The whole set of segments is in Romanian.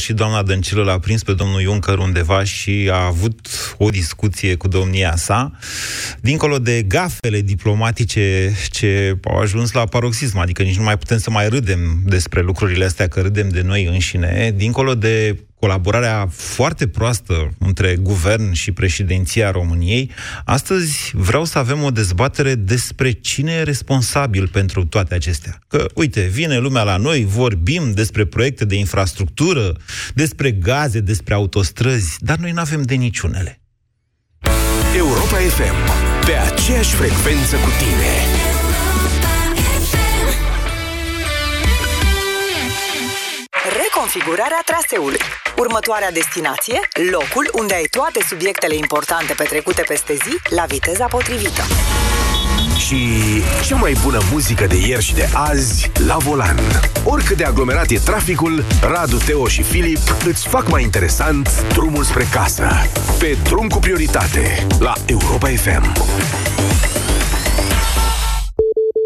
sfârșit doamna Dăncilă l-a prins pe domnul Juncker undeva și a avut o discuție cu domnia sa, dincolo de gafele diplomatice ce au ajuns la paroxism, adică nici nu mai putem să mai râdem despre lucrurile astea, că râdem de noi înșine, dincolo de colaborarea foarte proastă între guvern și președinția României, astăzi vreau să avem o dezbatere despre cine e responsabil pentru toate acestea. Că, uite, vine lumea la noi, vorbim despre proiecte de infrastructură, despre gaze, despre autostrăzi, dar noi nu avem de niciunele. Europa FM, pe aceeași frecvență cu tine. Reconfigurarea traseului. Următoarea destinație, locul unde ai toate subiectele importante petrecute peste zi la viteza potrivită. Și cea mai bună muzică de ieri și de azi la volan. Oricât de aglomerat e traficul, Radu, Teo și Filip îți fac mai interesant drumul spre casă. Pe drum cu prioritate la Europa FM.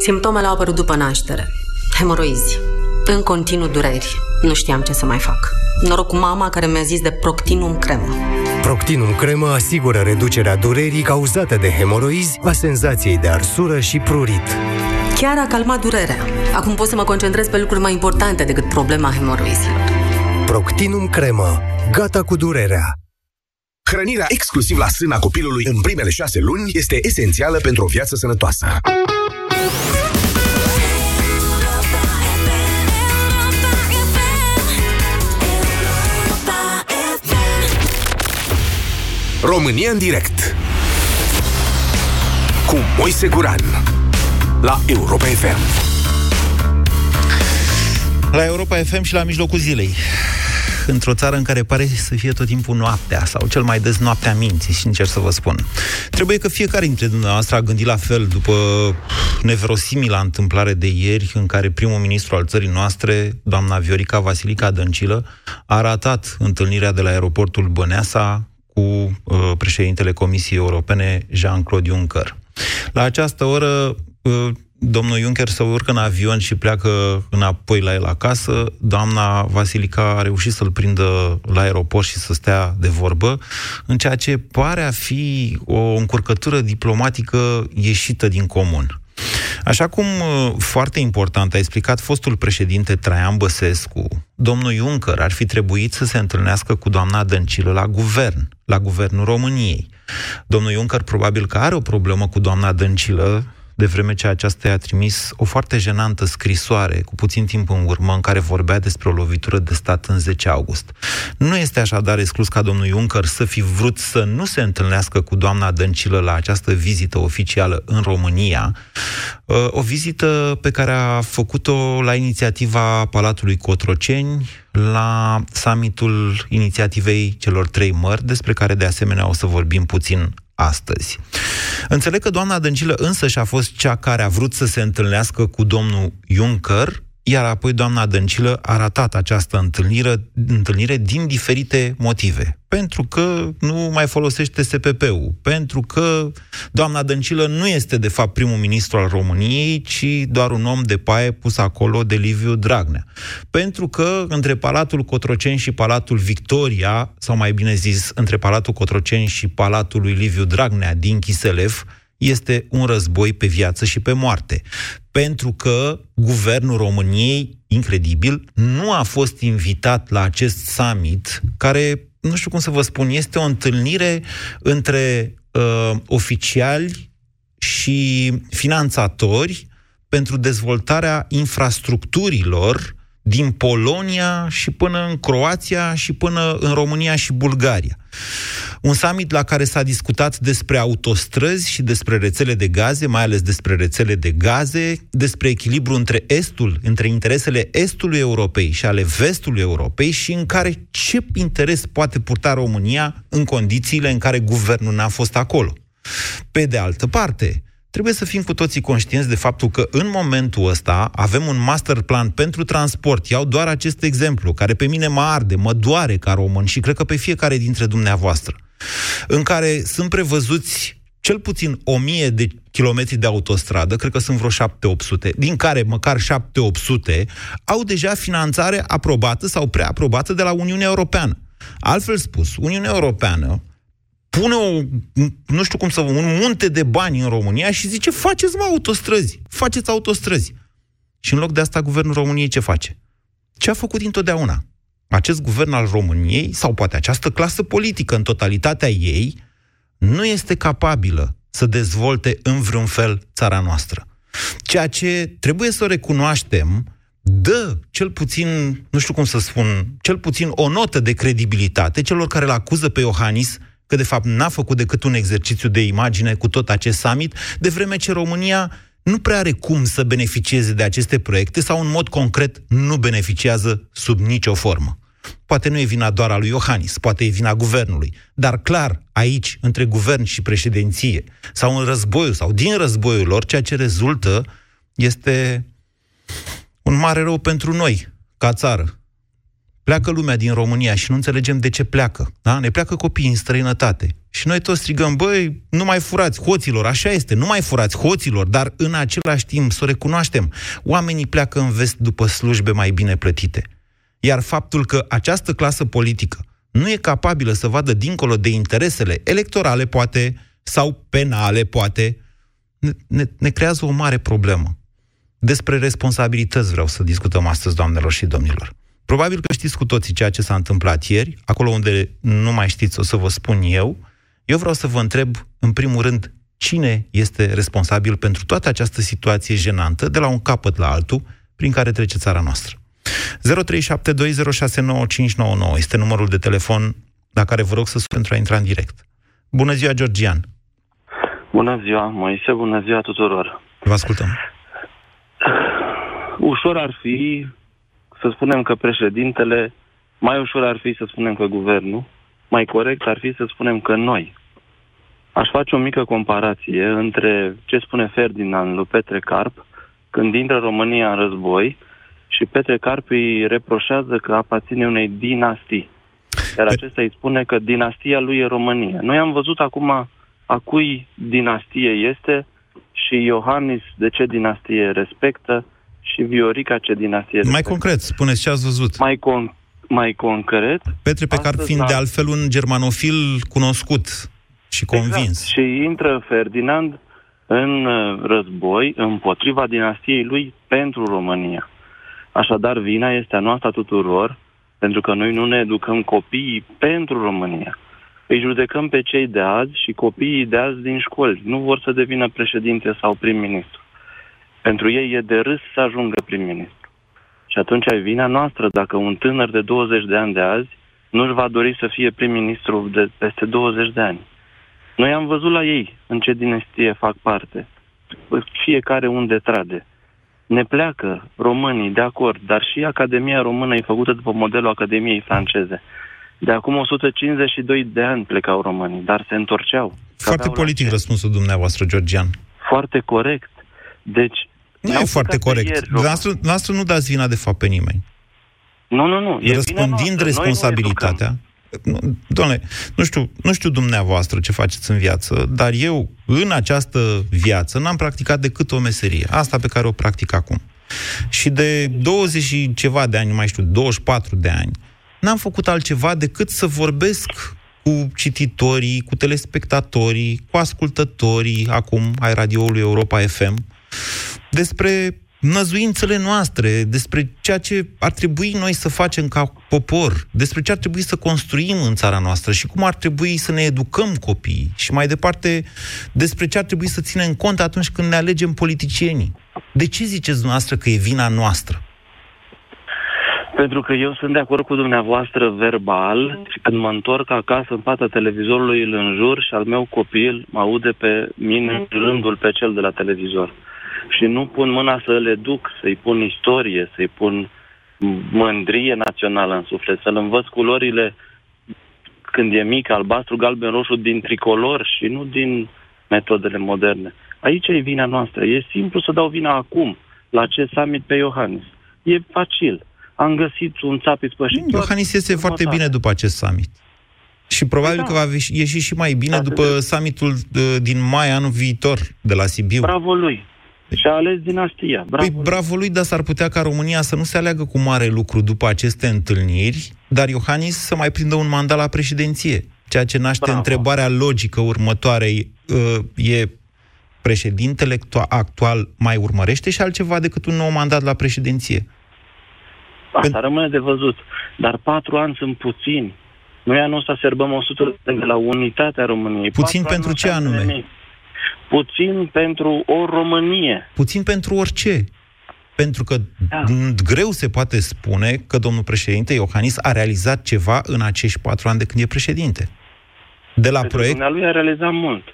Simptomele au apărut după naștere. Hemoroizi. În continuu dureri. Nu știam ce să mai fac. Noroc cu mama care mi-a zis de Proctinum cremă. Proctinum cremă asigură reducerea durerii cauzate de hemoroizi, a senzației de arsură și prurit. Chiar a calmat durerea. Acum pot să mă concentrez pe lucruri mai importante decât problema hemoroizilor. Proctinum cremă. Gata cu durerea. Hrănirea exclusiv la sâna copilului în primele șase luni este esențială pentru o viață sănătoasă. România în direct. Cu Moise Guran. La Europa FM. La Europa FM și la mijlocul zilei într-o țară în care pare să fie tot timpul noaptea, sau cel mai des noaptea minții, sincer să vă spun. Trebuie că fiecare dintre dumneavoastră a gândit la fel după neverosimila întâmplare de ieri, în care primul ministru al țării noastre, doamna Viorica Vasilica Dăncilă, a ratat întâlnirea de la aeroportul Băneasa cu uh, președintele Comisiei Europene, Jean-Claude Juncker. La această oră, uh, domnul Juncker se urcă în avion și pleacă înapoi la el acasă. Doamna Vasilica a reușit să-l prindă la aeroport și să stea de vorbă, în ceea ce pare a fi o încurcătură diplomatică ieșită din comun. Așa cum uh, foarte important a explicat fostul președinte Traian Băsescu, domnul Juncker ar fi trebuit să se întâlnească cu doamna Dăncilă la guvern, la guvernul României. Domnul Juncker probabil că are o problemă cu doamna Dăncilă, de vreme ce aceasta i-a trimis o foarte jenantă scrisoare cu puțin timp în urmă în care vorbea despre o lovitură de stat în 10 august. Nu este așadar exclus ca domnul Juncker să fi vrut să nu se întâlnească cu doamna Dăncilă la această vizită oficială în România, uh, o vizită pe care a făcut-o la inițiativa Palatului Cotroceni, la summitul inițiativei celor trei mări, despre care de asemenea o să vorbim puțin astăzi. Înțeleg că doamna Dăncilă însă și-a fost cea care a vrut să se întâlnească cu domnul Juncker, iar apoi doamna Dăncilă a ratat această întâlnire, întâlnire din diferite motive pentru că nu mai folosește SPP-ul, pentru că doamna Dăncilă nu este de fapt primul ministru al României, ci doar un om de paie pus acolo de Liviu Dragnea. Pentru că între Palatul Cotroceni și Palatul Victoria, sau mai bine zis, între Palatul Cotroceni și Palatul lui Liviu Dragnea din Chiselev, este un război pe viață și pe moarte. Pentru că guvernul României, incredibil, nu a fost invitat la acest summit care nu știu cum să vă spun, este o întâlnire între uh, oficiali și finanțatori pentru dezvoltarea infrastructurilor din Polonia și până în Croația și până în România și Bulgaria. Un summit la care s-a discutat despre autostrăzi și despre rețele de gaze, mai ales despre rețele de gaze, despre echilibru între estul, între interesele estului Europei și ale vestului Europei și în care ce interes poate purta România în condițiile în care guvernul n-a fost acolo. Pe de altă parte, trebuie să fim cu toții conștienți de faptul că în momentul ăsta avem un master plan pentru transport. Iau doar acest exemplu, care pe mine mă arde, mă doare ca român și cred că pe fiecare dintre dumneavoastră, în care sunt prevăzuți cel puțin 1000 de kilometri de autostradă, cred că sunt vreo 7-800, din care măcar 7-800 au deja finanțare aprobată sau preaprobată de la Uniunea Europeană. Altfel spus, Uniunea Europeană pune o, nu știu cum să vă, un munte de bani în România și zice, faceți mă autostrăzi, faceți autostrăzi. Și în loc de asta, guvernul României ce face? Ce a făcut întotdeauna? Acest guvern al României, sau poate această clasă politică în totalitatea ei, nu este capabilă să dezvolte în vreun fel țara noastră. Ceea ce trebuie să o recunoaștem, dă cel puțin, nu știu cum să spun, cel puțin o notă de credibilitate celor care îl acuză pe Iohannis că de fapt n-a făcut decât un exercițiu de imagine cu tot acest summit, de vreme ce România nu prea are cum să beneficieze de aceste proiecte sau în mod concret nu beneficiază sub nicio formă. Poate nu e vina doar a lui Iohannis, poate e vina guvernului, dar clar, aici, între guvern și președinție, sau în războiul, sau din războiul lor, ceea ce rezultă este un mare rău pentru noi, ca țară. Pleacă lumea din România și nu înțelegem de ce pleacă. Da? Ne pleacă copiii în străinătate. Și noi toți strigăm, băi, nu mai furați hoților, așa este, nu mai furați hoților, dar în același timp să o recunoaștem, oamenii pleacă în vest după slujbe mai bine plătite. Iar faptul că această clasă politică nu e capabilă să vadă dincolo de interesele electorale, poate, sau penale, poate, ne, ne, ne creează o mare problemă. Despre responsabilități vreau să discutăm astăzi, doamnelor și domnilor. Probabil că știți cu toții ceea ce s-a întâmplat ieri, acolo unde nu mai știți, o să vă spun eu. Eu vreau să vă întreb, în primul rând, cine este responsabil pentru toată această situație jenantă, de la un capăt la altul, prin care trece țara noastră. 0372069599 este numărul de telefon la care vă rog să sun pentru a intra în direct. Bună ziua, Georgian! Bună ziua, Moise, bună ziua tuturor! Vă ascultăm! Ușor ar fi să spunem că președintele, mai ușor ar fi să spunem că guvernul, mai corect ar fi să spunem că noi. Aș face o mică comparație între ce spune Ferdinand lui Petre Carp când intră România în război și Petre Carp îi reproșează că aparține unei dinastii. Iar acesta îi spune că dinastia lui e România. Noi am văzut acum a cui dinastie este și Iohannis de ce dinastie respectă și Viorica ce dinastie. Mai concret, spuneți ce ați văzut. Mai, con- mai concret... Petre pe care fiind de altfel un germanofil cunoscut și exact. convins. Exact. Și intră Ferdinand în uh, război împotriva dinastiei lui pentru România. Așadar, vina este a noastră tuturor, pentru că noi nu ne educăm copiii pentru România. Îi judecăm pe cei de azi și copiii de azi din școli. Nu vor să devină președinte sau prim-ministru. Pentru ei e de râs să ajungă prim-ministru. Și atunci ai vina noastră dacă un tânăr de 20 de ani de azi nu-și va dori să fie prim-ministru de peste 20 de ani. Noi am văzut la ei în ce dinastie fac parte. Fiecare unde trade. Ne pleacă românii, de acord, dar și Academia Română e făcută după modelul Academiei franceze. De acum 152 de ani plecau românii, dar se întorceau. Foarte politic răspunsul dumneavoastră, Georgian. Foarte corect. Deci, nu e foarte corect. Dumneavoastră nu dați vina de fapt pe nimeni. Nu, nu, nu. E Răspândind responsabilitatea, nu, doamne, nu știu, nu știu dumneavoastră ce faceți în viață, dar eu, în această viață, n-am practicat decât o meserie. Asta pe care o practic acum. Și de 20 și ceva de ani, nu mai știu, 24 de ani, n-am făcut altceva decât să vorbesc cu cititorii, cu telespectatorii, cu ascultătorii, acum, ai radioului Europa FM, despre năzuințele noastre, despre ceea ce ar trebui noi să facem ca popor, despre ce ar trebui să construim în țara noastră și cum ar trebui să ne educăm copiii și mai departe despre ce ar trebui să ținem cont atunci când ne alegem politicienii. De ce ziceți dumneavoastră că e vina noastră? Pentru că eu sunt de acord cu dumneavoastră verbal și când mă întorc acasă în fața televizorului îl înjur și al meu copil mă aude pe mine rândul pe cel de la televizor. Și nu pun mâna să le duc, să-i pun istorie, să-i pun mândrie națională în suflet, să-l învăț culorile când e mic, albastru, galben, roșu, din tricolor și nu din metodele moderne. Aici e vina noastră. E simplu să dau vina acum, la ce summit pe Iohannis. E facil. Am găsit un țap ispășitor. Iohannis este foarte bine după acest summit. Și probabil da. că va ieși și mai bine da, după de... summitul uh, din mai anul viitor de la Sibiu. Bravo lui. Și a ales dinastia. Bravo, păi, bravo lui, dar s-ar putea ca România să nu se aleagă cu mare lucru după aceste întâlniri, dar Iohannis să mai prindă un mandat la președinție. Ceea ce naște bravo. întrebarea logică următoare. Uh, e președintele actual mai urmărește și altceva decât un nou mandat la președinție? Asta Pen... rămâne de văzut. Dar patru ani sunt puțini. Noi anul ăsta sărbăm 100 de la unitatea României. Puțin patru pentru ce anume? Nimic. Puțin pentru o Românie. Puțin pentru orice. Pentru că da. greu se poate spune că domnul președinte Iohannis a realizat ceva în acești patru ani de când e președinte. De la pentru proiect... lui a realizat mult.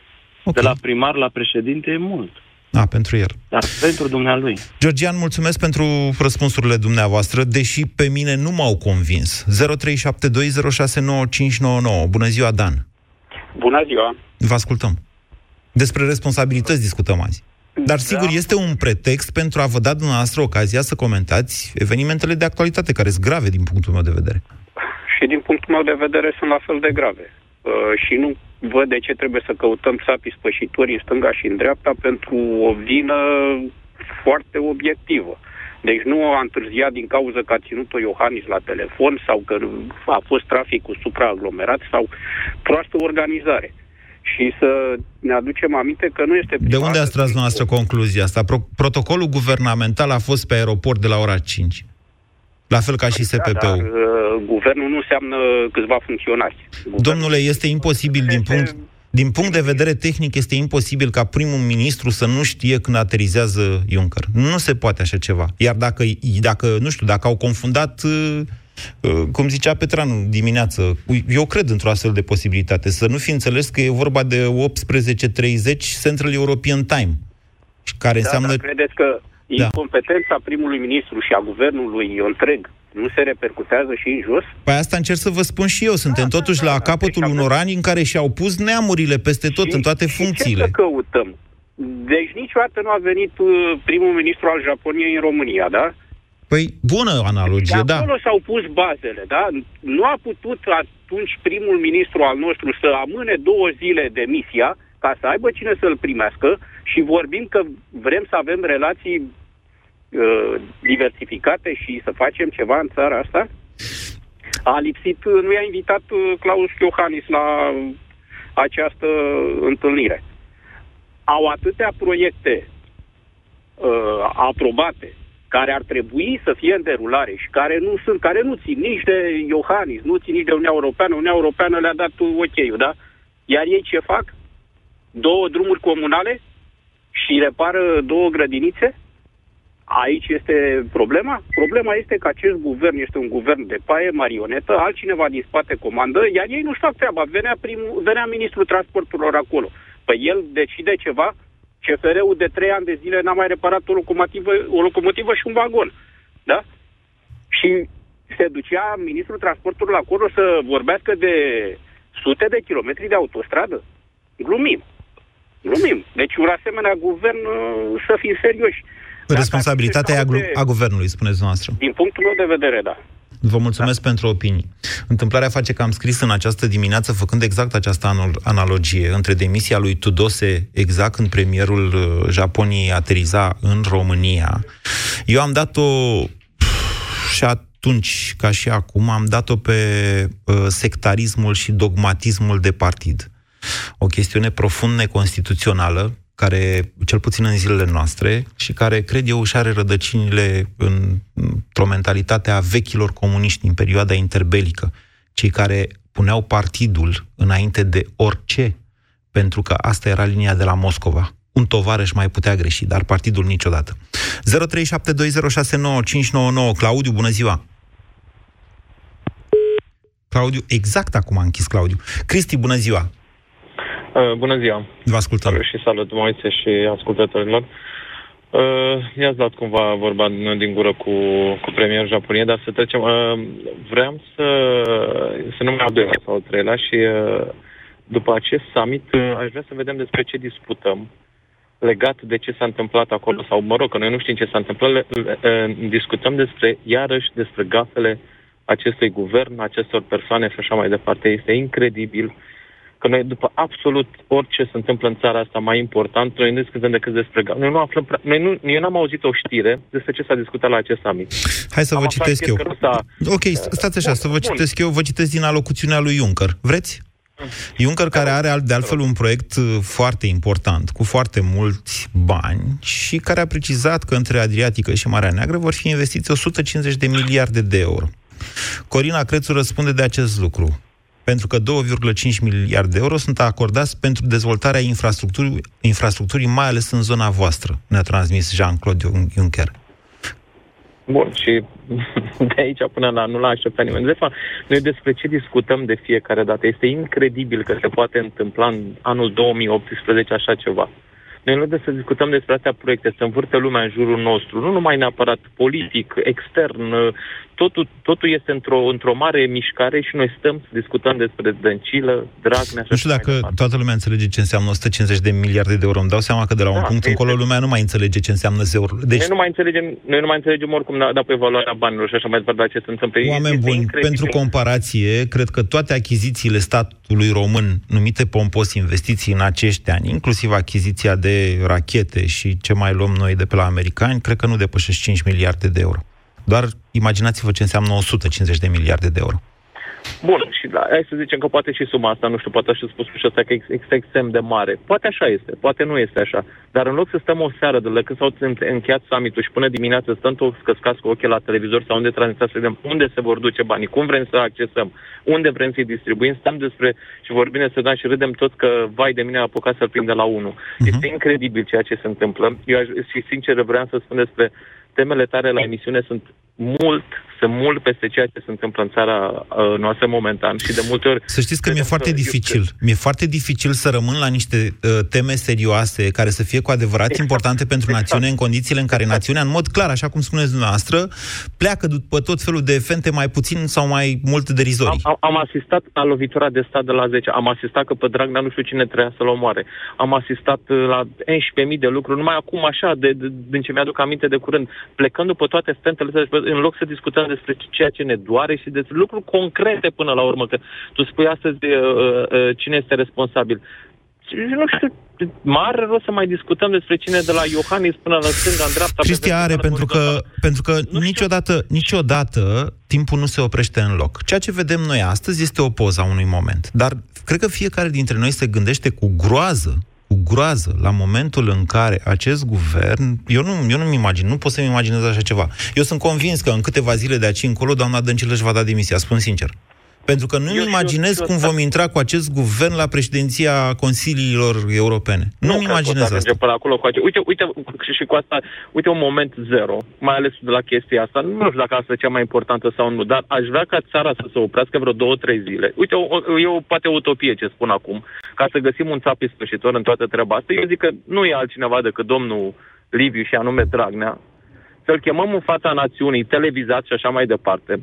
Okay. De la primar la președinte e mult. A, pentru el. Dar pentru dumnealui. Georgian, mulțumesc pentru răspunsurile dumneavoastră, deși pe mine nu m-au convins. 0372069599. Bună ziua, Dan. Bună ziua. Vă ascultăm. Despre responsabilități discutăm azi. Dar sigur, da. este un pretext pentru a vă da dumneavoastră ocazia să comentați evenimentele de actualitate, care sunt grave din punctul meu de vedere. Și din punctul meu de vedere sunt la fel de grave. Uh, și nu văd de ce trebuie să căutăm sapii spășitori în stânga și în dreapta pentru o vină foarte obiectivă. Deci nu a întârziat din cauza că a ținut-o Iohannis la telefon sau că a fost traficul supraaglomerat sau proastă organizare. Și să ne aducem aminte că nu este... De unde ați tras noastră concluzia asta? Pro- protocolul guvernamental a fost pe aeroport de la ora 5. La fel ca și SPP-ul. Da, dar, uh, guvernul nu înseamnă câțiva funcționari. Guvernul Domnule, este imposibil din punct... Din punct de vedere tehnic, este imposibil ca primul ministru să nu știe când aterizează Juncker. Nu se poate așa ceva. Iar dacă, dacă nu știu, dacă au confundat, uh, uh, cum zicea Petranu dimineață, eu cred într-o astfel de posibilitate, să nu fi înțeles că e vorba de 18.30 Central European Time, care da, înseamnă... Dar credeți că da. Incompetența primului ministru și a guvernului întreg nu se repercutează și în jos? Păi asta încerc să vă spun și eu. Suntem da, totuși da, da, la capătul deci unor ani în care și-au pus neamurile peste tot, și, în toate funcțiile. Și ce să căutăm? Deci niciodată nu a venit uh, primul ministru al Japoniei în România, da? Păi, bună analogie, de da. acolo s-au pus bazele, da? Nu a putut atunci primul ministru al nostru să amâne două zile de misia ca să aibă cine să-l primească și vorbim că vrem să avem relații uh, diversificate și să facem ceva în țara asta? A lipsit, nu i-a invitat uh, Claus Iohannis la această întâlnire. Au atâtea proiecte uh, aprobate care ar trebui să fie în derulare și care nu sunt, care nu țin nici de Iohannis, nu țin nici de Uniunea Europeană. Uniunea Europeană le-a dat ok da? Iar ei ce fac? Două drumuri comunale și repară două grădinițe? Aici este problema? Problema este că acest guvern este un guvern de paie, marionetă, altcineva din spate comandă, iar ei nu-și fac treaba. Venea, primul, venea ministrul transporturilor acolo. Păi el decide ceva, CFR-ul de trei ani de zile n-a mai reparat o locomotivă, o locomotivă și un vagon. Da? Și se ducea ministrul transporturilor acolo să vorbească de sute de kilometri de autostradă? Glumim. Glumim. Deci un asemenea guvern uh, să fim serioși. Responsabilitatea e a, de... a guvernului, spuneți noastră. Din punctul meu de vedere, da. Vă mulțumesc da. pentru opinii. Întâmplarea face că am scris în această dimineață, făcând exact această analogie între demisia lui Tudose, exact când premierul uh, Japoniei ateriza în România. Eu am dat-o și atunci, ca și acum, am dat-o pe uh, sectarismul și dogmatismul de partid o chestiune profund neconstituțională, care, cel puțin în zilele noastre, și care, cred eu, își are rădăcinile în, într-o mentalitate a vechilor comuniști din perioada interbelică, cei care puneau partidul înainte de orice, pentru că asta era linia de la Moscova. Un tovarăș mai putea greși, dar partidul niciodată. 0372069599 Claudiu, bună ziua! Claudiu, exact acum a închis Claudiu. Cristi, bună ziua! Uh, bună ziua! Vă ascultăm. Și salut, Moise și ascultătorilor. Uh, i-ați dat cumva vorba din gură cu, cu premierul Japonie, dar să trecem. Uh, vreau să, să nu mai au doi sau treilea și uh, după acest summit uh, aș vrea să vedem despre ce discutăm legat de ce s-a întâmplat acolo, sau mă rog, că noi nu știm ce s-a întâmplat, le, le, le, discutăm despre, iarăși, despre gafele acestui guvern, acestor persoane și așa mai departe. Este incredibil că noi, după absolut orice se întâmplă în țara asta mai important, noi nu discutăm decât despre gafe. Noi nu aflăm, prea, noi nu, eu n-am auzit o știre despre ce s-a discutat la acest summit. Hai să Am vă aflat citesc eu. că s-a- Ok, stați așa, Bun, să vă bun. citesc eu, vă citesc din alocuțiunea lui Juncker. Vreți? Juncker, care are al- de altfel un proiect uh, foarte important, cu foarte mulți bani și care a precizat că între Adriatică și Marea Neagră vor fi investiți 150 de miliarde de euro. Corina Crețu răspunde de acest lucru, pentru că 2,5 miliarde de euro sunt acordați pentru dezvoltarea infrastructurii, infrastructurii mai ales în zona voastră, ne-a transmis Jean-Claude Juncker. Bun, și de aici până la nu l-aș așteptat nimeni. De fapt, noi despre ce discutăm de fiecare dată. Este incredibil că se poate întâmpla în anul 2018 așa ceva. Noi în loc de să discutăm despre astea proiecte, să învârte lumea în jurul nostru, nu numai neapărat politic, extern, totul, totul este într-o, într-o mare mișcare și noi stăm să discutăm despre Dăncilă, Dragnea și Nu știu așa mai dacă departe. toată lumea înțelege ce înseamnă 150 de miliarde de euro. Îmi dau seama că de la un Da, punct este- încolo lumea nu mai înțelege ce înseamnă euro. Deci, Noi nu mai înțelegem, noi nu mai înțelegem oricum da, da pe valoarea banilor și așa mai departe la ce se întâmplă. oameni Este buni, incredibil. pentru comparație, cred că toate achizițiile statului român, numite pompos investiții în acești ani, inclusiv achiziția de rachete și ce mai luăm noi de pe la americani, cred că nu depășesc 5 miliarde de euro. Doar imaginați-vă ce înseamnă 150 de miliarde de euro. Bun, și da, hai să zicem că poate și suma asta, nu știu, poate aș fi spus și ăsta că este extrem de mare. Poate așa este, poate nu este așa. Dar în loc să stăm o seară de la când s-au încheiat summitul și până dimineață stăm toți căscați cu ochii la televizor sau unde transmitați să vedem unde se vor duce banii, cum vrem să accesăm, unde vrem să-i distribuim, stăm despre și vorbim despre da și râdem tot că vai de mine a apucat să-l prinde la unul. Este incredibil ceea ce se întâmplă. Eu aș, și sincer vreau să spun despre temele tare la emisiune sunt mult, sunt mult peste ceea ce se întâmplă în țara uh, noastră momentan și de multe ori... Să știți că mi-e credem foarte eu- dificil. Mi-e foarte dificil să rămân la niște uh, teme serioase care să fie cu adevărat Exact. importante pentru Exact. națiune în condițiile în care națiunea, în mod clar, așa cum spuneți dumneavoastră, pleacă după tot felul de efente mai puțin sau mai mult Am, derizorii. am, am asistat la lovitura de stat de la 10. Am asistat că pe Dragnea nu știu cine trebuia să-l omoare. Am asistat uh, la 11.000 de lucruri, numai acum așa, de, de, din ce mi-aduc aminte de curând, plecând după toate fentele astea, în loc să discutăm despre ceea ce ne doare și despre lucruri concrete până la urmă, că tu spui astăzi de, uh, uh, cine este responsabil. Nu știu, mare rost să mai discutăm despre cine de la Iohannis până la stânga, în dreapta. pe Cristi are, verticală, pentru că, orizontală. pentru că știu. niciodată, niciodată timpul nu se oprește în loc. Ceea ce vedem noi astăzi este o poză a unui moment. Dar cred că fiecare dintre noi se gândește cu groază cu groază la momentul în care acest guvern, eu nu, eu nu-mi imagin, nu pot să-mi imaginez așa ceva. Eu sunt convins că în câteva zile de aici încolo doamna Dăncilă își va da demisia, spun sincer. Pentru că nu-mi Eu și- imaginez eu- cum vom intra cu acest guvern la președinția Consiliilor Europene. Nu-mi cred că o să imaginez asta. ajungem până acolo cu ace- Uite, uite, și, și cu asta, uite un moment zero, mai ales de la chestia asta. Nu știu dacă asta e cea mai importantă sau nu, dar aș vrea ca țara să se oprească vreo două, trei zile. Uite, o, o, e o, poate o utopie ce spun acum, ca să găsim un țap ispășitor în toată treaba asta. Eu zic că nu e altcineva decât domnul Liviu și anume Dragnea, să-l chemăm în fața națiunii, televizat și așa mai departe.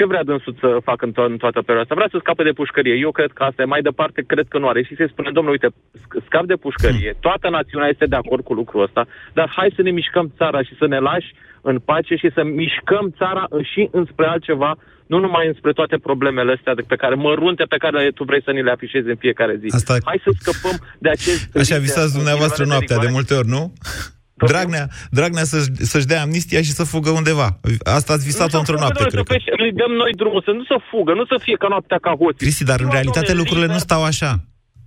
Ce vrea dânsul să facă în, to- în toată perioada asta? Vrea să scape de pușcărie. Eu cred că asta e. Mai departe, cred că nu are. Și se spune, domnule, uite, sc- scap de pușcărie. Toată națiunea este de acord cu lucrul ăsta, dar hai să ne mișcăm țara și să ne lași în pace și să mișcăm țara și înspre altceva, nu numai înspre toate problemele astea de- pe care, mărunte pe care tu vrei să ni le afișezi în fiecare zi. Asta- Hai să scăpăm de acest... Așa ritm visați de- dumneavoastră de noaptea de rigoare. multe ori, nu? Dragnea, Dragnea să-și, să-și dea amnistia și să fugă undeva. Asta ați visat Nu într-o să noapte, fugă, cred că. domnule, să îi dăm noi drumul, să nu să fugă, nu să fie ca noaptea ca hoții. Cristi, dar în Nu, realitate domnule, lucrurile nu liber- stau așa.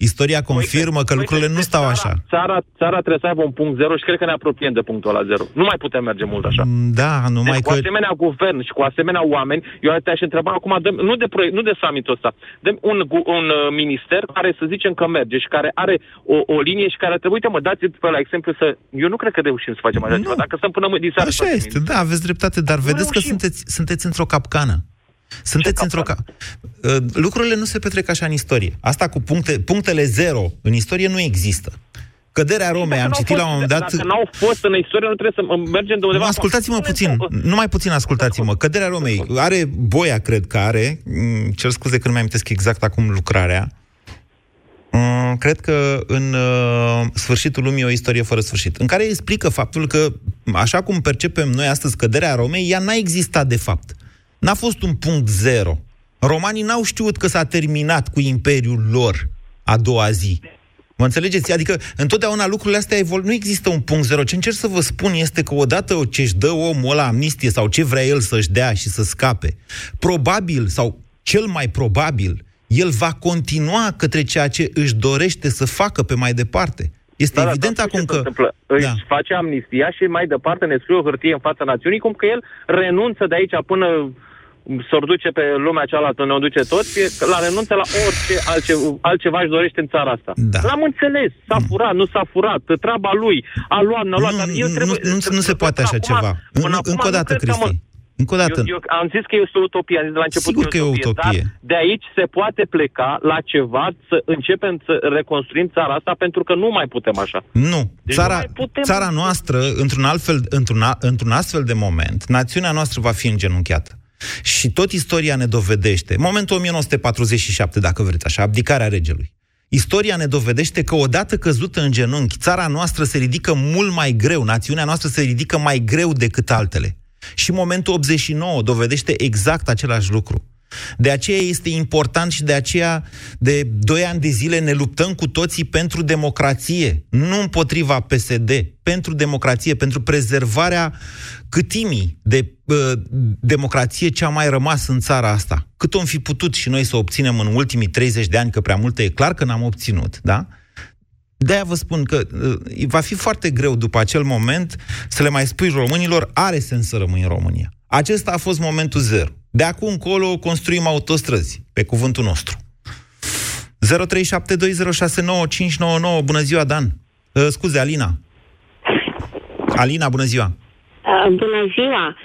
Istoria confirmă că Uite, lucrurile nu uite, stau țara- așa. Țara, țara trebuie să aibă un punct zero și cred că ne apropiem de punctul ăla zero. Nu mai putem merge mult așa. Mm, Da, numai Deci, cu că... asemenea guvern și cu asemenea oameni, eu te-aș întreba acum, dăm, nu, de proiect, nu de summitul ăsta, dăm un, gu- un uh, minister care să zicem că merge și care are o, o linie și care trebuie, uite mă, dați pe la exemplu să... Eu nu cred că reușim să facem așa Nu. ceva. Dacă stăm până mâine, diseară Așa facem este, nimic. da, aveți dreptate, dar vedeți că reușim. sunteți, sunteți într-o capcană. Sunteți într-o... Ca... Uh, lucrurile nu se petrec așa în istorie. Asta cu puncte, punctele zero în istorie nu există. Căderea Romei, am citit la un moment dat... Dacă n-au fost în istorie, nu trebuie să mergem de undeva... Ascultați-mă puțin, numai puțin ascultați-mă. Căderea Romei, are Boia, cred că are, mm, cer scuze că nu mai amintesc exact acum lucrarea, mm, cred că în uh, sfârșitul lumii o istorie fără sfârșit, în care explică faptul că, așa cum percepem noi astăzi căderea Romei, ea n-a existat de fapt. N-a fost un punct zero. Romanii n-au știut că s-a terminat cu imperiul lor a doua zi. Mă înțelegeți? Adică întotdeauna lucrurile astea evolu- nu există un punct zero. Ce încerc să vă spun este că odată ce își dă omul ăla amnistie sau ce vrea el să-și dea și să scape, probabil sau cel mai probabil, el va continua către ceea ce își dorește să facă pe mai departe. Este da, evident da, acum că... Întâmplă? Da. Își face amnistia și mai departe ne scrie o hârtie în fața națiunii, cum că el renunță de aici până s-or duce pe lumea cealaltă, ne-o duce toți, la renunță la orice altce, altceva își dorește în țara asta. Da. L-am înțeles, s-a mm. furat, nu s-a furat, treaba lui, a luat, n-a luat, nu, dar eu trebuie... Nu, nu, nu se poate așa acum, ceva. În, încă o dată, Cristi. Încă o dată. Eu, eu am zis că este o utopie, am zis de la început Sigur că e o utopie. Dar de aici se poate pleca la ceva, să începem să reconstruim țara asta, pentru că nu mai putem așa. Nu. Deci țara, nu putem țara noastră, într-un, altfel, într-un, într-un astfel de moment, națiunea noastră va fi îngenunchiată. Și tot istoria ne dovedește, momentul 1947, dacă vreți așa, abdicarea regelui. Istoria ne dovedește că odată căzută în genunchi, țara noastră se ridică mult mai greu, națiunea noastră se ridică mai greu decât altele. Și momentul 89 dovedește exact același lucru. De aceea este important și de aceea de 2 ani de zile ne luptăm cu toții pentru democrație, nu împotriva PSD, pentru democrație, pentru prezervarea câtimii de uh, democrație ce a mai rămas în țara asta. Cât om fi putut și noi să obținem în ultimii 30 de ani, că prea multe e clar că n-am obținut, da? De-aia vă spun că uh, va fi foarte greu după acel moment să le mai spui românilor, are sens să rămâi în România. Acesta a fost momentul zero. De acum încolo construim autostrăzi, pe cuvântul nostru. 0372069599. Bună ziua, Dan. Uh, scuze, Alina. Alina, bună ziua. Uh, bună ziua.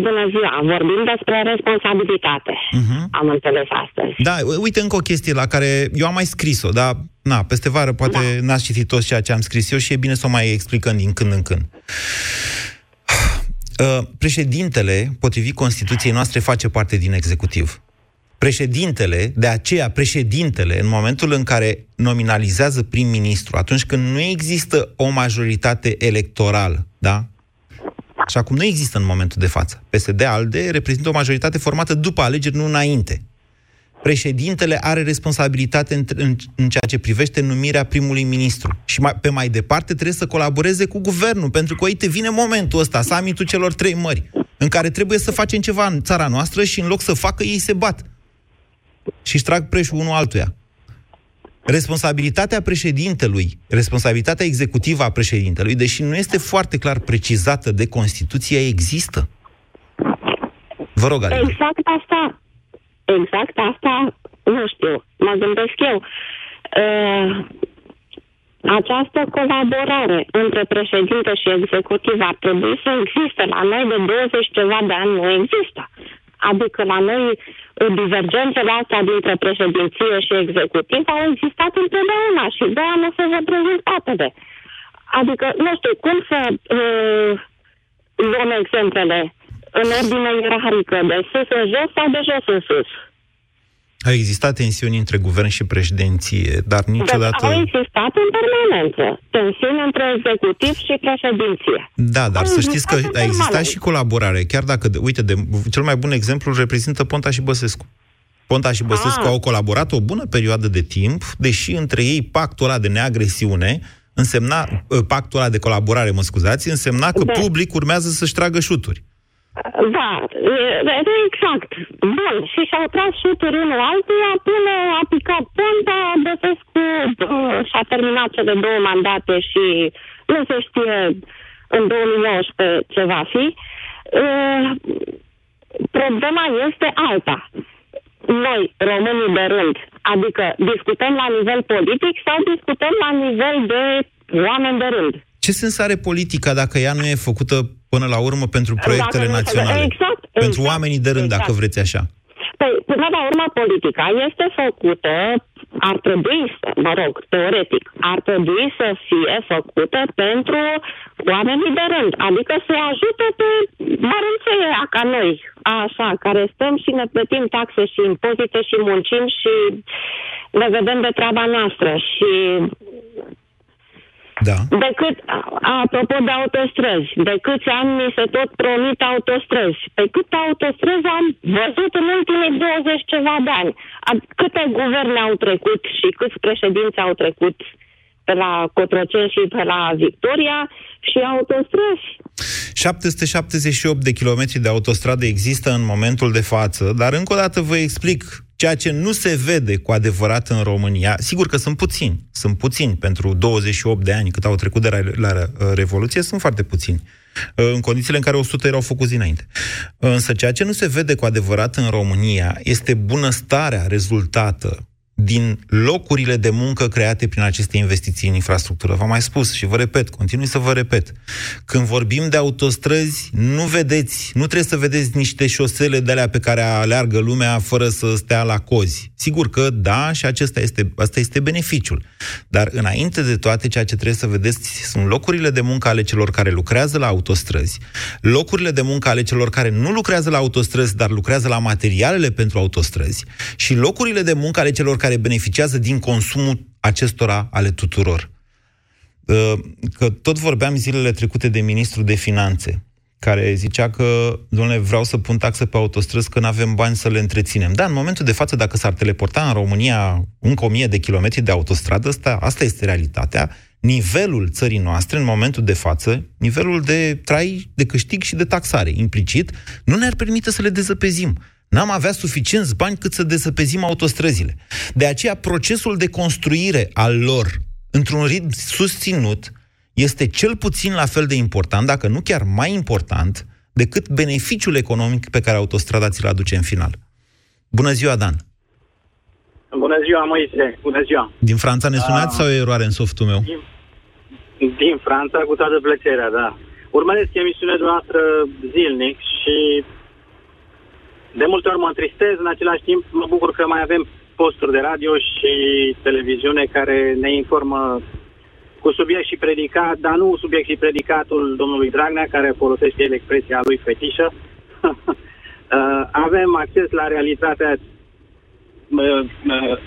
Bună ziua, vorbim despre responsabilitate. Uh-huh. Am înțeles astăzi. Da, uite încă o chestie la care eu am mai scris-o, dar na, peste vară poate da. n-ați citit tot ceea ce am scris eu și e bine să o mai explicăm din când în când. Uh, președintele, potrivit Constituției noastre, face parte din executiv. Președintele, de aceea președintele, în momentul în care nominalizează prim-ministru, atunci când nu există o majoritate electorală, da? Și acum nu există în momentul de față. PSD-ALDE reprezintă o majoritate formată după alegeri, nu înainte președintele are responsabilitate în, în, în ceea ce privește numirea primului ministru. Și mai, pe mai departe trebuie să colaboreze cu guvernul, pentru că, uite, vine momentul ăsta, summitul celor trei mări, în care trebuie să facem ceva în țara noastră și în loc să facă, ei se bat. Și își trag preșul unul altuia. Responsabilitatea președintelui, responsabilitatea executivă a președintelui, deși nu este foarte clar precizată de Constituție, există. Vă rog, Alina. Exact asta, exact asta, nu știu, mă gândesc eu. Uh, această colaborare între președinte și executiv ar trebui să existe. La noi de 20 ceva de ani nu există. Adică la noi divergențele astea dintre președinție și executiv au existat întotdeauna și de aia nu se văd rezultatele. Adică, nu știu, cum să uh, luăm exemplele în ordine ierarhică, de sus în jos sau de jos în sus. Au existat tensiuni între guvern și președinție, dar niciodată... Deci au existat în permanență tensiuni între executiv și președinție. Da, dar au să știți că a existat și colaborare, chiar dacă, uite, de, cel mai bun exemplu reprezintă Ponta și Băsescu. Ponta și Băsescu ah. au colaborat o bună perioadă de timp, deși între ei pactul ăla de neagresiune însemna, pactul ăla de colaborare, mă scuzați, însemna că de. public urmează să-și tragă șuturi. Da, exact. Bun, și și-au tras șuturi unul altuia până a picat Ponta, Băsescu uh, și-a terminat cele două mandate și nu se știe în 2019 ce va fi. Uh, problema este alta. Noi, românii de rând, adică discutăm la nivel politic sau discutăm la nivel de oameni de rând? Ce sens are politica dacă ea nu e făcută până la urmă pentru proiectele naționale? Exact. Pentru exact, oamenii de rând, exact. dacă vreți așa. Păi, până la urmă, politica este făcută, ar trebui să, mă rog, teoretic, ar trebui să fie făcută pentru oamenii de rând, adică să ajute pe mărânțele ca noi, așa, care stăm și ne plătim taxe și impozite și muncim și ne vedem de treaba noastră și Da. decât, apropo de autostrăzi, de câți ani ni se tot promit autostrăzi. Pe câte autostrăzi am văzut în ultimii 20 ceva de ani? A- Câte guverne au trecut și câți președinți au trecut pe la Cotroceni și pe la Victoria și autostrăzi? 778 de kilometri de autostradă există în momentul de față, dar încă o dată vă explic ceea ce nu se vede cu adevărat în România. Sigur că sunt puțini, sunt puțini pentru 28 de ani cât au trecut de la, la uh, Revoluție, sunt foarte puțini. Uh, În condițiile în care 100 erau făcuți dinainte. Însă ceea ce nu se vede cu adevărat în România este bunăstarea rezultată din locurile de muncă create prin aceste investiții în infrastructură. V-am mai spus și vă repet, continui să vă repet. Când vorbim de autostrăzi, nu vedeți, nu trebuie să vedeți niște șosele de alea pe care aleargă lumea fără să stea la cozi. Sigur că da, și acesta este, asta este beneficiul. Dar înainte de toate, ceea ce trebuie să vedeți sunt locurile de muncă ale celor care lucrează la autostrăzi, locurile de muncă ale celor care nu lucrează la autostrăzi, dar lucrează la materialele pentru autostrăzi și locurile de muncă ale celor care beneficiază din consumul acestora ale tuturor. Uh, Că tot vorbeam zilele trecute de ministrul de finanțe, care zicea că, domnule, vreau să pun taxe pe autostrăzi că nu avem bani să le întreținem. Da, în momentul de față, dacă s-ar teleporta în România încă o mie de kilometri de autostradă, asta, asta este realitatea, nivelul țării noastre, în momentul de față, nivelul de trai, de câștig și de taxare, implicit, nu ne-ar permite să le dezăpezim. N-am avea suficienți bani cât să dezăpezim autostrăzile. De aceea, procesul de construire al lor, într-un ritm susținut, este cel puțin la fel de important, dacă nu chiar mai important, decât beneficiul economic pe care autostrada ți-l aduce în final. Bună ziua, Dan! Bună ziua, Moise. Bună ziua. Din Franța ne sunați Ah. sau e eroare în softul meu? Din Franța, cu toată plăcerea, da. Urmăresc emisiunea noastră zilnic și de multe ori mă întristez, în același timp mă bucur că mai avem posturi de radio și televiziune care ne informă cu subiect și predicat, dar nu subiect și predicatul domnului Dragnea, care folosește el expresia lui fetișă. Uh, avem acces la realitatea uh, uh,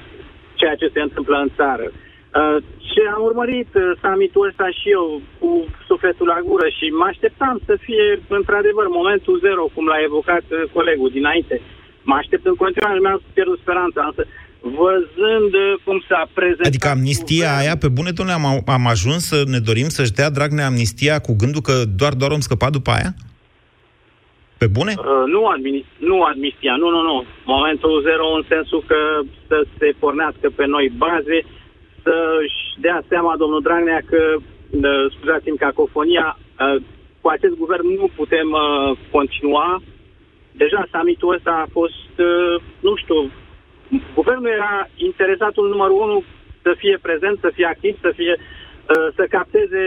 ceea ce se întâmplă în țară. Uh, și am urmărit uh, summitul ăsta și eu cu sufletul la gură și mă așteptam să fie într-adevăr momentul zero, cum l-a evocat uh, colegul dinainte. Mă aștept în continuare, mi-am pierdut speranța, însă văzând uh, cum s-a prezentat... Adică amnistia aia, pe bune, domnule, am, am ajuns să ne dorim să-și dea Dragnea amnistia cu gândul că doar doar om scăpat după aia? Pe bune? Uh, nu, admini- nu amnistia, nu, nu, nu. Momentul zero în sensul că să se pornească pe noi baze, să-și dea seama domnul Dragnea că, uh, scuzați-mi cacofonia, uh, cu acest guvern nu putem uh, continua. Deja summitul ăsta a fost, uh, nu știu, guvernul era interesatul numărul unu să fie prezent, să fie activ, să fie, uh, să capteze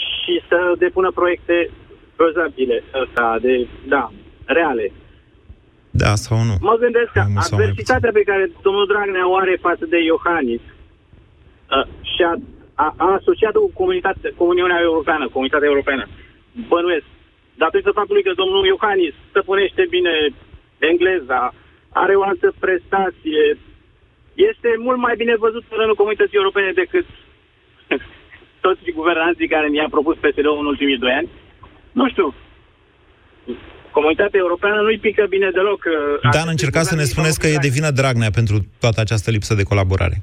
și să depună proiecte fezabile, ăsta de, da, reale. Da sau nu? Mă gândesc că Mai mult sau mai adversitatea pe care domnul Dragnea o are față de Iohannis uh, și a, a, a asociat-o cu comunitate, Comuniunea Europeană, Comunitatea Europeană, bănuiesc, datorită faptului că domnul Iohannis stăpânește bine engleza, are o altă prestație, este mult mai bine văzut în rândul comunității europene decât toți guvernanții care mi-a propus PSD-ul în ultimii doi ani. Nu știu, comunitatea europeană nu-i pică bine deloc. uh, Dan, încercați să ne spuneți că e de vină Dragnea pentru toată această lipsă de colaborare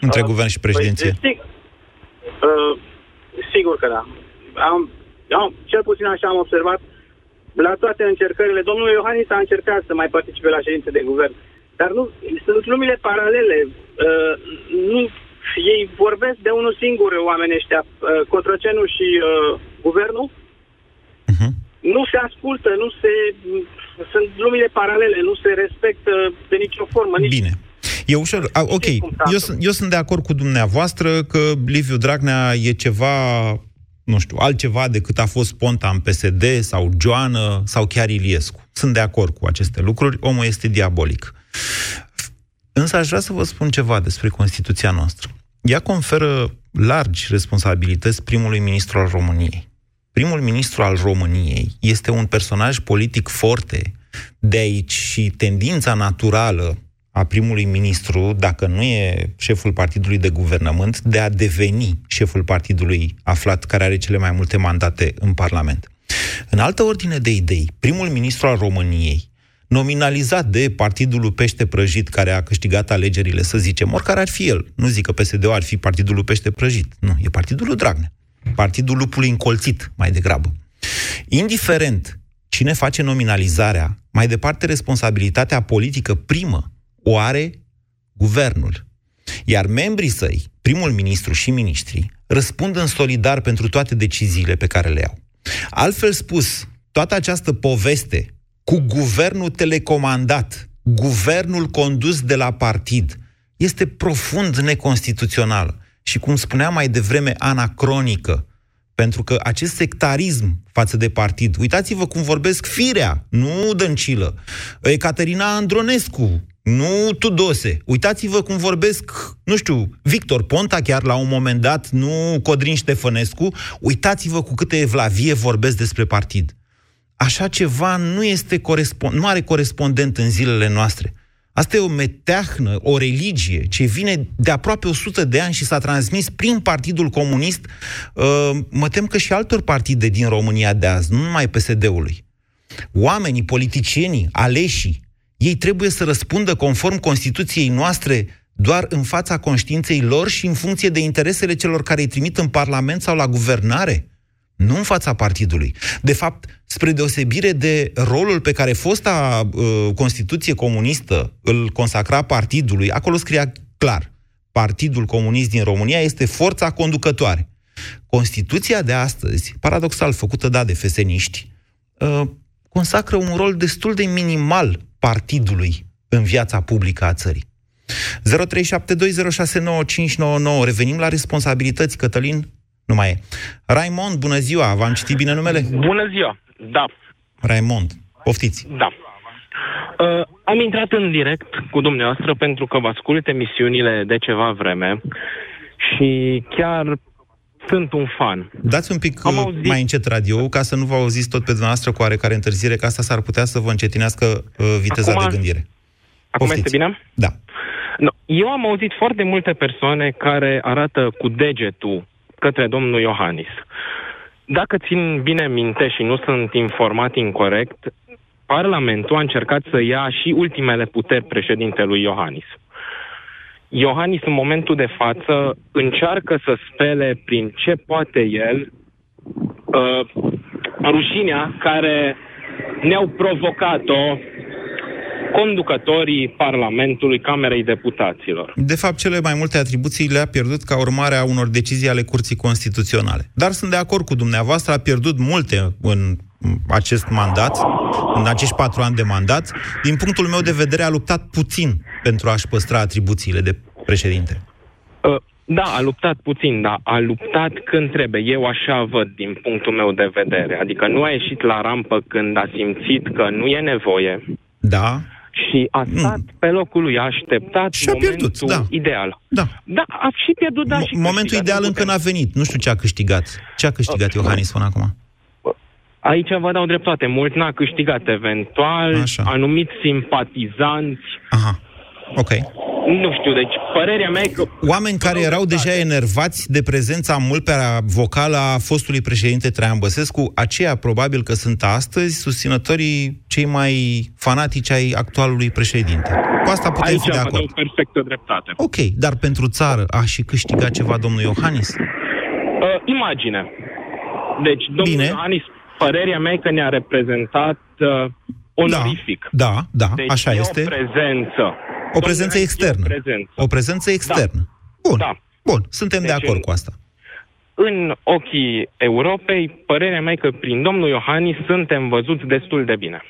între Uh, guvern și președinție. Păi, sig- uh, sigur că da. Am, am, cel puțin așa am observat la toate încercările. Domnul Iohannis a încercat să mai participe la ședințe de guvern. Dar nu, sunt lumile paralele. Uh, nu, ei vorbesc de unul singur, oamenii ăștia, uh, Cotrocenu și uh, guvernul. Mhm. Nu se ascultă, nu se... Sunt lumile paralele, nu se respectă de nicio formă. Nici Bine. E ușor. A, ok, eu, sunt- eu sunt de acord cu dumneavoastră că Liviu Dragnea e ceva, nu știu, altceva decât a fost Ponta în PSD sau Joană sau chiar Iliescu. sunt de acord cu aceste lucruri, omul este diabolic. Însă aș vrea să vă spun ceva despre Constituția noastră. Ea conferă largi responsabilități primului ministru al României. Primul ministru al României este un personaj politic forte, de aici și tendința naturală a primului ministru, dacă nu e șeful partidului de guvernământ, de a deveni șeful partidului aflat care are cele mai multe mandate în Parlament. În altă ordine de idei, primul ministru al României, nominalizat de Partidul Pește Prăjit, care a câștigat alegerile, să zicem, oricare ar fi el, nu zic că PSD-ul ar fi Partidul Pește Prăjit, nu, e Partidul Dragnea, Partidul Lupului Încolțit, mai degrabă. Indiferent cine face nominalizarea, mai departe responsabilitatea politică primă o are guvernul. Iar membrii săi, primul ministru și ministrii, răspund în solidar pentru toate deciziile pe care le iau. Altfel spus, toată această poveste cu guvernul telecomandat, guvernul condus de la partid, este profund neconstituțional și, cum spunea mai devreme, anacronică. Pentru că acest sectarism față de partid, uitați-vă cum vorbesc firea, nu Dăncilă, Ecaterina Andronescu, nu Tudose. Uitați-vă cum vorbesc, nu știu, Victor Ponta chiar la un moment dat, nu Codrin Ștefănescu. Uitați-vă cu câte evlavie vorbesc despre partid. Așa ceva nu, este corespond, nu are corespondent în zilele noastre. Asta e o meteahnă, o religie, ce vine de aproape 100 de ani și s-a transmis prin Partidul Comunist, uh, mă tem că și altor partide din România de azi, nu numai PSD-ului. Oamenii, politicienii, aleșii, ei trebuie să răspundă conform Constituției noastre doar în fața conștiinței lor și în funcție de interesele celor care îi trimit în Parlament sau la guvernare, nu în fața partidului. De fapt, spre deosebire de rolul pe care fosta uh, Constituție comunistă îl consacra partidului, acolo scria clar, Partidul Comunist din România este forța conducătoare. Constituția de astăzi, paradoxal făcută, da, de feseniști, uh, consacră un rol destul de minimal partidului în viața publică a țării. 0372069599. Revenim la responsabilități, Cătălin? Nu mai e. Raimond, bună ziua, v-am citit bine numele? Bună ziua, da. Raimond, poftiți. Da. Uh, am intrat în direct cu dumneavoastră pentru că vă ascult emisiunile de ceva vreme și chiar sunt un fan. Dați un pic Am auzit... mai încet radio ca să nu vă auziți tot pe dumneavoastră cu oarecare întârziere, că asta s-ar putea să vă încetinească uh, viteza acum, de gândire. Acum Poftiți. este bine? Da. No, eu am auzit foarte multe persoane care arată cu degetul către domnul Iohannis. Dacă țin bine minte și nu sunt informat incorrect, Parlamentul a încercat să ia și ultimele puteri președintelui Iohannis. Iohannis în momentul de față încearcă să spele prin ce poate el uh, rușinea care ne-au provocat-o conducătorii Parlamentului Camerei Deputaților. De fapt, cele mai multe atribuții le-a pierdut ca urmare a unor decizii ale Curții Constituționale. Dar sunt de acord cu dumneavoastră, a pierdut multe în acest mandat, în acești patru ani de mandat. Din punctul meu de vedere, a luptat puțin pentru a-și păstra atribuțiile de președinte. Uh, da, a luptat puțin, dar a luptat când trebuie. Eu așa văd din punctul meu de vedere. Adică nu a ieșit la rampă când a simțit că nu e nevoie. Da. Și a stat mm. pe locul lui, a așteptat și a momentul pierdut, da. ideal. Da. Da, a și pierdut, da, M- și Momentul ideal încă n-a venit. Nu știu ce a câștigat. Ce a câștigat uh, Iohannis până acum? Aici vă dau dreptate. Mult n-a câștigat eventual, Așa. anumiți simpatizanți. Aha. Ok. Nu știu, deci părerea mea e că... Oameni care erau deja enervați de prezența mult pe vocală a fostului președinte Traian Băsescu, aceia probabil că sunt astăzi susținătorii cei mai fanatici ai actualului președinte. Cu asta putem Aici fi de acord. Aici perfectă dreptate. Ok, dar pentru țară a și câștigat ceva domnul Iohannis? Uh, imagine. Deci, domnul Bine. Iohannis, părerea mea e că ne-a reprezentat uh, onorific. Da, da, da deci așa este. o prezență o prezență externă. O prezență. O prezență externă. Da. Bun. Da. Bun, suntem deci de acord cu asta. În ochii Europei, părerea mea e că prin domnul Iohannis suntem văzuți destul de bine.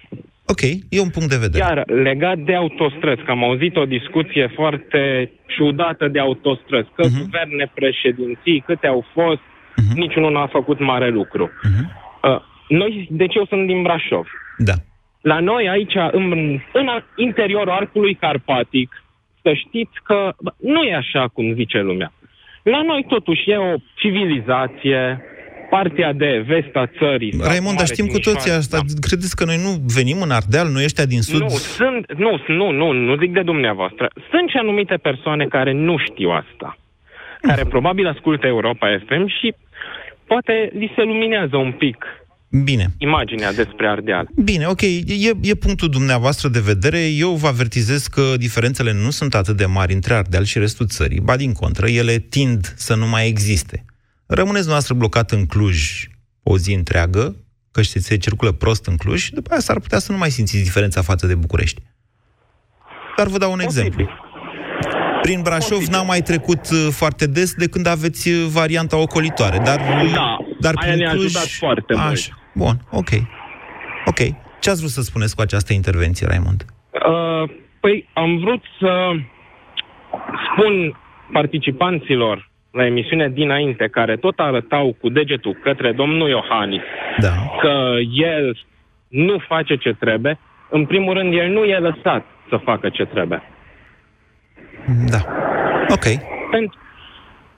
Ok, e un punct de vedere. Iar legat de autostrăzi, că am auzit o discuție foarte ciudată de autostrăzi, că uh-huh. guverne, președinții, câte au fost, uh-huh. niciunul n-a făcut mare lucru. Uh-huh. Uh, noi, deci eu sunt din Brașov. Da. La noi aici, în, în interiorul arcului carpatic, să știți că bă, nu e așa cum zice lumea. La noi totuși e o civilizație, partea de vest a țării. sat Raimond, dar mare, știm cu toții Timișoara, asta. Credeți că noi nu venim în Ardeal, noi ăștia din sud? Nu, sunt, nu, nu, nu, nu zic de dumneavoastră. Sunt și anumite persoane care nu știu asta. Care probabil ascultă Europa FM și poate li se luminează un pic Bine. imaginea despre Ardeal. Bine, ok, e, e punctul dumneavoastră de vedere. Eu vă avertizez că diferențele nu sunt atât de mari între Ardeal și restul țării. Ba din contră, ele tind să nu mai existe. Rămâneți noastră blocat în Cluj o zi întreagă, că știți, se circulă prost în Cluj și după aia s-ar putea să nu mai simțiți diferența față de București. Dar vă dau un exemplu. Prin Brașov n-am mai trecut uh, foarte des de când aveți uh, varianta ocolitoare, dar, uh, Da, dar aia prin ne-a Cluj... ajutat foarte mult. Așa. Bun, ok. Ok. Ce ați vrut să spuneți cu această intervenție, Raimond? Uh, păi am vrut să spun participanților la emisiunea dinainte, care tot arătau cu degetul către domnul Iohannis Da. că el nu face ce trebuie, în primul rând, el nu e lăsat să facă ce trebuie. Da. Ok. Pentru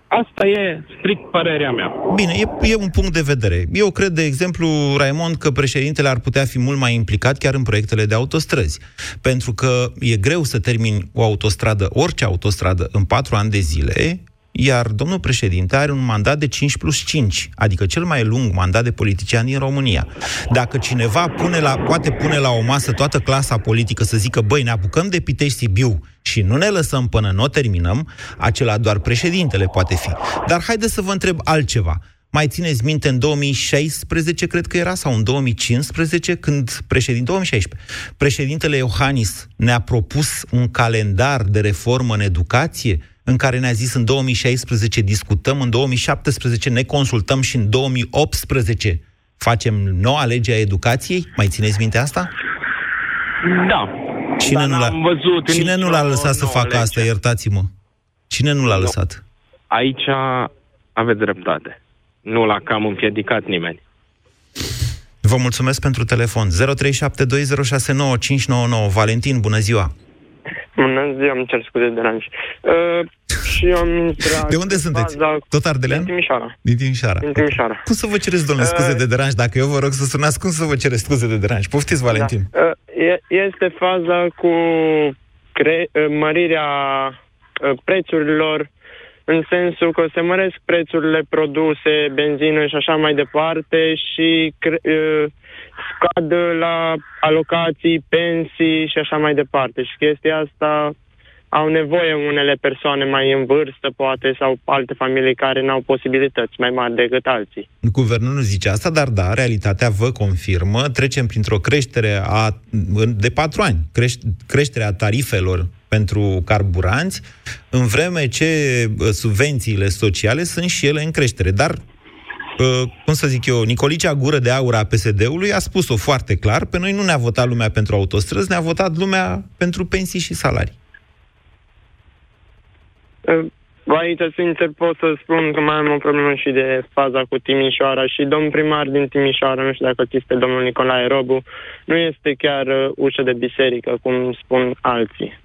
Asta e strict părerea mea. Bine, e, e un punct de vedere. Eu cred, de exemplu, Raimond, că președintele ar putea fi mult mai implicat chiar în proiectele de autostrăzi. Pentru că e greu să termini o autostradă, orice autostradă, în patru ani de zile, iar domnul președinte are un mandat de 5 plus 5, adică cel mai lung mandat de politician din România. Dacă cineva pune la, poate pune la o masă toată clasa politică să zică, băi, ne apucăm de Pitești Sibiu și nu ne lăsăm până nu o terminăm, acela doar președintele poate fi. Dar haideți să vă întreb altceva. Mai țineți minte în 2016, cred că era, sau în 2015, când președinte, 2016, președintele Iohannis ne-a propus un calendar de reformă în educație, în care ne-a zis în 2016 discutăm, în 2017 ne consultăm și în 2018 facem noua lege a educației? Mai țineți minte asta? Da. Cine Dar nu l-a, n-am văzut cine nu l-a nicio lăsat să nouă facă lege. asta? Iertați-mă. Cine nu l-a Nu. lăsat? Aici aveți dreptate. Nu l-a cam împiedicat nimeni. Vă mulțumesc pentru telefon. 0372069599. Valentin, bună ziua! Bună ziua, îmi cer scuze de ranj. Uh, și eu am intrat De unde în sunteți? faza- Tot ardelean? Din Timișoara. Din Timișoara. Din Timișoara. Cum să vă cereți, domnule, scuze Uh, de deranj? Dacă eu vă rog să sunați, cum să vă cereți scuze de deranj? Poftiți, Valentin. Da. Uh, e- Este faza cu cre- uh, mărirea uh, prețurilor în sensul că se măresc prețurile produse, benzină și așa mai departe și cre- uh, scad la alocații, pensii și așa mai departe. Și chestia asta au nevoie unele persoane mai în vârstă, poate, sau alte familii care n-au posibilități mai mari decât alții. Guvernul nu zice asta, dar da, realitatea vă confirmă. Trecem printr-o creștere a, de patru ani, creș, creșterea tarifelor pentru carburanți, în vreme ce uh, subvențiile sociale sunt și ele în creștere. Dar, uh, cum să zic eu, Nicolicea Gură de Aur a PSD-ului a spus-o foarte clar, pe noi nu ne-a votat lumea pentru autostrăzi, ne-a votat lumea pentru pensii și salarii. Uh, Aici, sincer, pot să spun că mai am o problemă și de faza cu Timișoara și domnul primar din Timișoara, nu știu dacă știți pe domnul Nicolae Robu, nu este chiar uh, ușă de biserică, cum spun alții,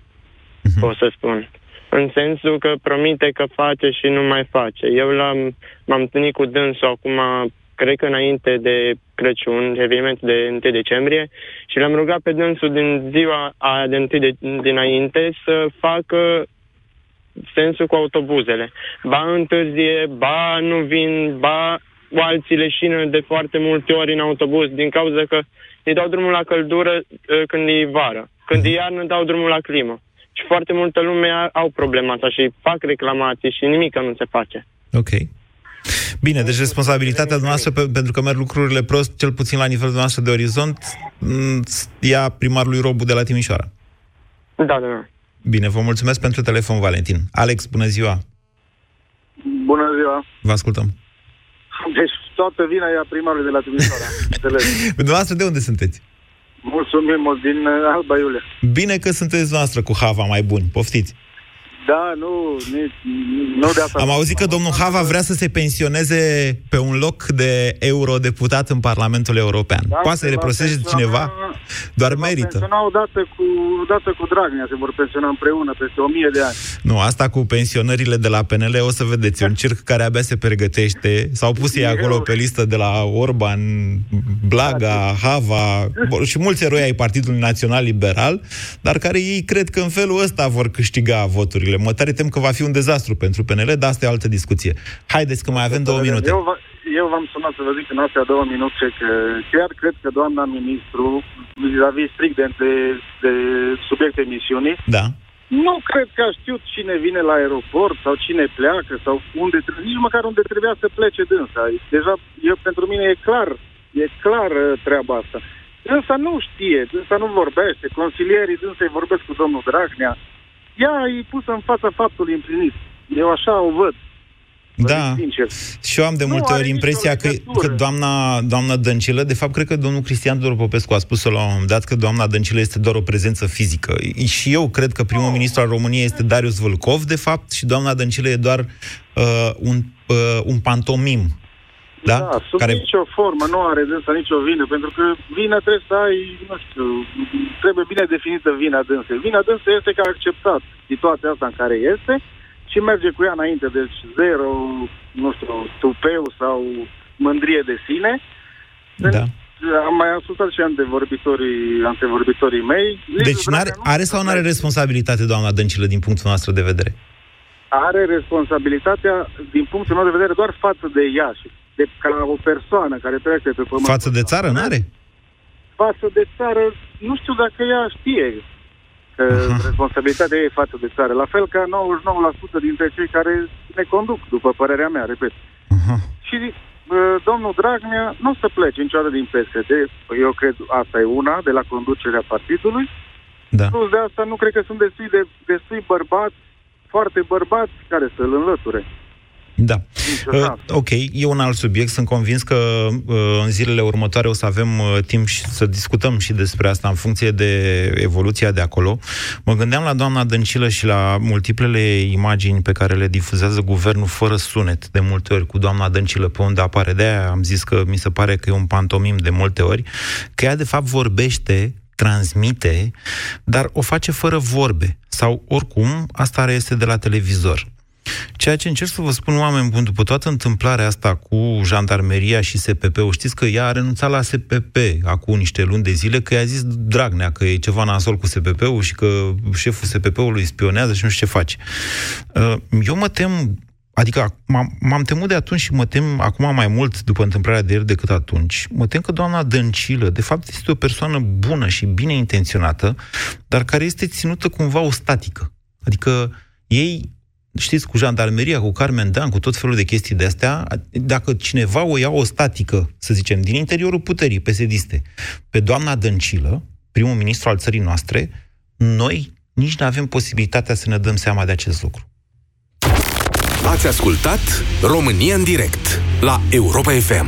o să spun. În sensul că promite că face și nu mai face. Eu l-am, m-am întâlnit cu dânsul acum, cred că înainte de Crăciun, evenimentul de 1 decembrie, și l-am rugat pe dânsul din ziua aia de 1 de, dinainte să facă sensul cu autobuzele. Ba întârzie, ba nu vin, ba alții leșină de foarte multe ori în autobuz din cauza că îi dau drumul la căldură uh, când e vară. Când e iarnă dau drumul la climă. Și foarte multă lume a- au problema asta și fac reclamații și nimic nu se face. Ok. Bine, deci responsabilitatea noastră, pe, pentru că merg lucrurile prost, cel puțin la nivelul noastră de orizont, m, ea primarului Robu de la Timișoara. Da, da, da. Bine, vă mulțumesc pentru telefon, Valentin. Alex, bună ziua! Bună ziua! Vă ascultăm. Deci toată vina e a primarului de la Timișoara. Înțeleg. Dumneavoastră de unde sunteți? Mulțumim, din uh, Alba Iulia. Bine că sunteți noastră cu hava mai buni. Poftiți! Da, nu, nici, nu de asta. Am auzit că domnul Hava vrea să se pensioneze pe un loc de eurodeputat în Parlamentul European. Da, Poate să-i se va reproșeze pensiona- cineva? Doar se va merită. pensiona odată cu, odată cu Dragnea, se vor pensiona împreună peste o mie de ani. Nu, asta cu pensionările de la PNL, o să vedeți, e un circ care abia se pregătește. S-au pus ei acolo pe listă de la Orban, Blaga, Hava bă, și mulți eroi ai Partidului Național Liberal, dar care ei cred că în felul ăsta vor câștiga voturile. Mă tare tem că va fi un dezastru pentru PNL, dar asta e o altă discuție. Haideți că mai avem două minute. Eu, v- eu v-am sunat să vă zic în astea două minute că chiar cred că doamna ministru, vis-a-vis strict de, de, de subiectul emisiunii, Da. nu cred că a știut cine vine la aeroport sau cine pleacă sau unde trebuie, nici măcar unde trebuia să plece dânsa. Deja, eu, pentru mine e clar, e clar uh, treaba asta. Dânsa nu știe, dânsa nu vorbește, consilierii dânsei vorbesc cu domnul Dragnea. Ea e pusă în fața faptului împlinit. Eu așa o văd. Da. Sincer. Și eu am de Nu multe are ori nicio impresia că, legătură. că doamna, doamna Dăncilă, de fapt, cred că domnul Cristian Tudor Popescu a spus-o la un moment dat că doamna Dăncilă este doar o prezență fizică. Și eu cred că primul ministru al României este Darius Vâlcov, de fapt, și doamna Dăncilă e doar uh, un, uh, un pantomim. Da? Da, sub Care... nicio formă nu are dânsa nicio vină, pentru că vina trebuie să ai, nu știu, trebuie bine definită vina dânsei. Vina dânsei este că a acceptat situația asta în care este și merge cu ea înainte, deci zero, nu știu, tupeu sau mândrie de sine. Da. Am mai ascultat și antevorbitorii, antevorbitorii mei. Deci n-are, are sau nu are responsabilitate doamna Dăncilă din punctul nostru de vedere? are responsabilitatea, din punctul meu de vedere, doar față de ea și de, ca o persoană care trece pe pământ. Față de țară, n-are? Față de țară, nu știu dacă ea știe că responsabilitatea ei e față de țară. La fel ca 99% dintre cei care ne conduc, după părerea mea, repet. Și uh, domnul Dragnea nu o să plece niciodată din PSD. Eu cred asta e una, de la conducerea partidului. Da. Plus de asta, nu cred că sunt destui, de, destui bărbați, foarte bărbați, care să-l înlăture. Da. Uh, ok, e un alt subiect. Sunt convins că uh, în zilele următoare o să avem uh, timp și să discutăm și despre asta în funcție de evoluția de acolo. Mă gândeam la doamna Dăncilă și la multiplele imagini pe care le difuzează guvernul fără sunet de multe ori cu doamna Dăncilă pe unde apare. De-aia am zis că mi se pare că e un pantomim de multe ori, că ea de fapt vorbește transmite, dar o face fără vorbe. Sau, oricum, asta este de la televizor. Ceea ce încerc să vă spun, oameni buni, după toată întâmplarea asta cu jandarmeria și SPP-ul, știți că ea a renunțat la SPP acum niște luni de zile, că i-a zis Dragnea că e ceva nasol cu SPP-ul și că șeful SPP-ului spionează și nu știu ce face. Uh, Eu mă tem, adică m-am, m-am temut de atunci și mă tem acum mai mult după întâmplarea de ieri decât atunci. Mă tem că doamna Dăncilă, de fapt, este o persoană bună și bine intenționată, dar care este ținută cumva o statică. Adică ei știți, cu jandarmeria, cu Carmen Dan, cu tot felul de chestii de astea, dacă cineva o ia o statică, să zicem, din interiorul puterii pesediste, pe doamna Dăncilă, primul ministru al țării noastre, noi nici nu avem posibilitatea să ne dăm seama de acest lucru. Ați ascultat România în direct la Europa FM.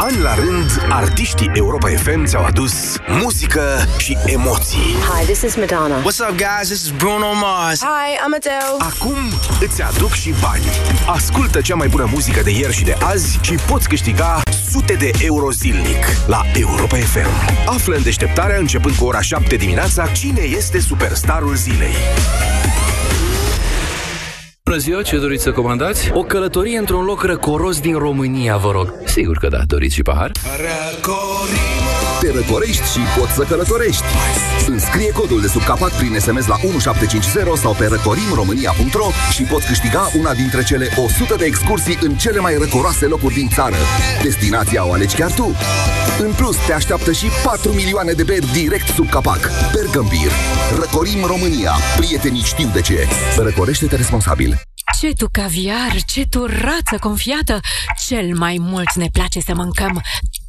An la rând, artiștii Europa FM ți-au adus muzică și emoții. Hi, this is Madonna. What's up, guys? This is Bruno Mars. Hi, I'm Adele. Acum îți aduc și bani. Ascultă cea mai bună muzică de ieri și de azi și poți câștiga sute de euro zilnic la Europa FM. Află în deșteptarea începând cu ora 7 dimineața cine este superstarul zilei. Bună ziua, ce doriți să comandați? O călătorie într-un loc răcoros din România, vă rog. Sigur că da, doriți și pahar? Te răcorești și poți să călătorești. Înscrie codul de sub capac prin SMS la 1750 sau pe răcorimromânia.ro și poți câștiga una dintre cele 100 de excursii în cele mai răcoroase locuri din țară. Destinația o alegi chiar tu. În plus, te așteaptă și 4 milioane de beri direct sub capac. Bergambir. Răcorim România. Prietenii știu de ce. Răcorește-te responsabil. Ce tu caviar, ce tu rață confiată! Cel mai mult ne place să mâncăm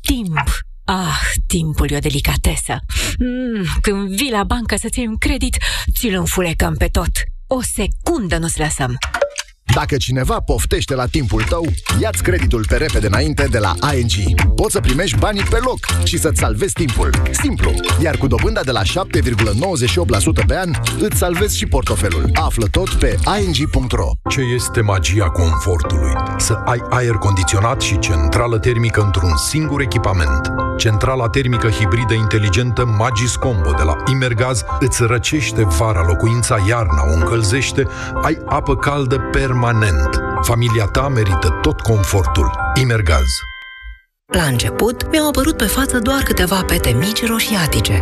timp. Ah, timpul e o delicatesă. Mm, când vii la bancă să-ți iei un credit, ți-l înfulecăm pe tot. O secundă nu-ți lăsăm. Dacă cineva poftește la timpul tău, ia-ți creditul pe repede înainte de la ING. Poți să primești banii pe loc și să-ți salvezi timpul. Simplu. Iar cu dobânda de la 7,98% pe an, îți salvezi și portofelul. Află tot pe ing.ro. Ce este magia confortului? Să ai aer condiționat și centrală termică într-un singur echipament. Centrala termică hibridă inteligentă Magis Combo de la Imergaz îți răcește vara locuința, iarna o încălzește, ai apă caldă permanent. Familia ta merită tot confortul. Imergaz. La început, mi-au apărut pe față doar câteva pete mici roșiatice.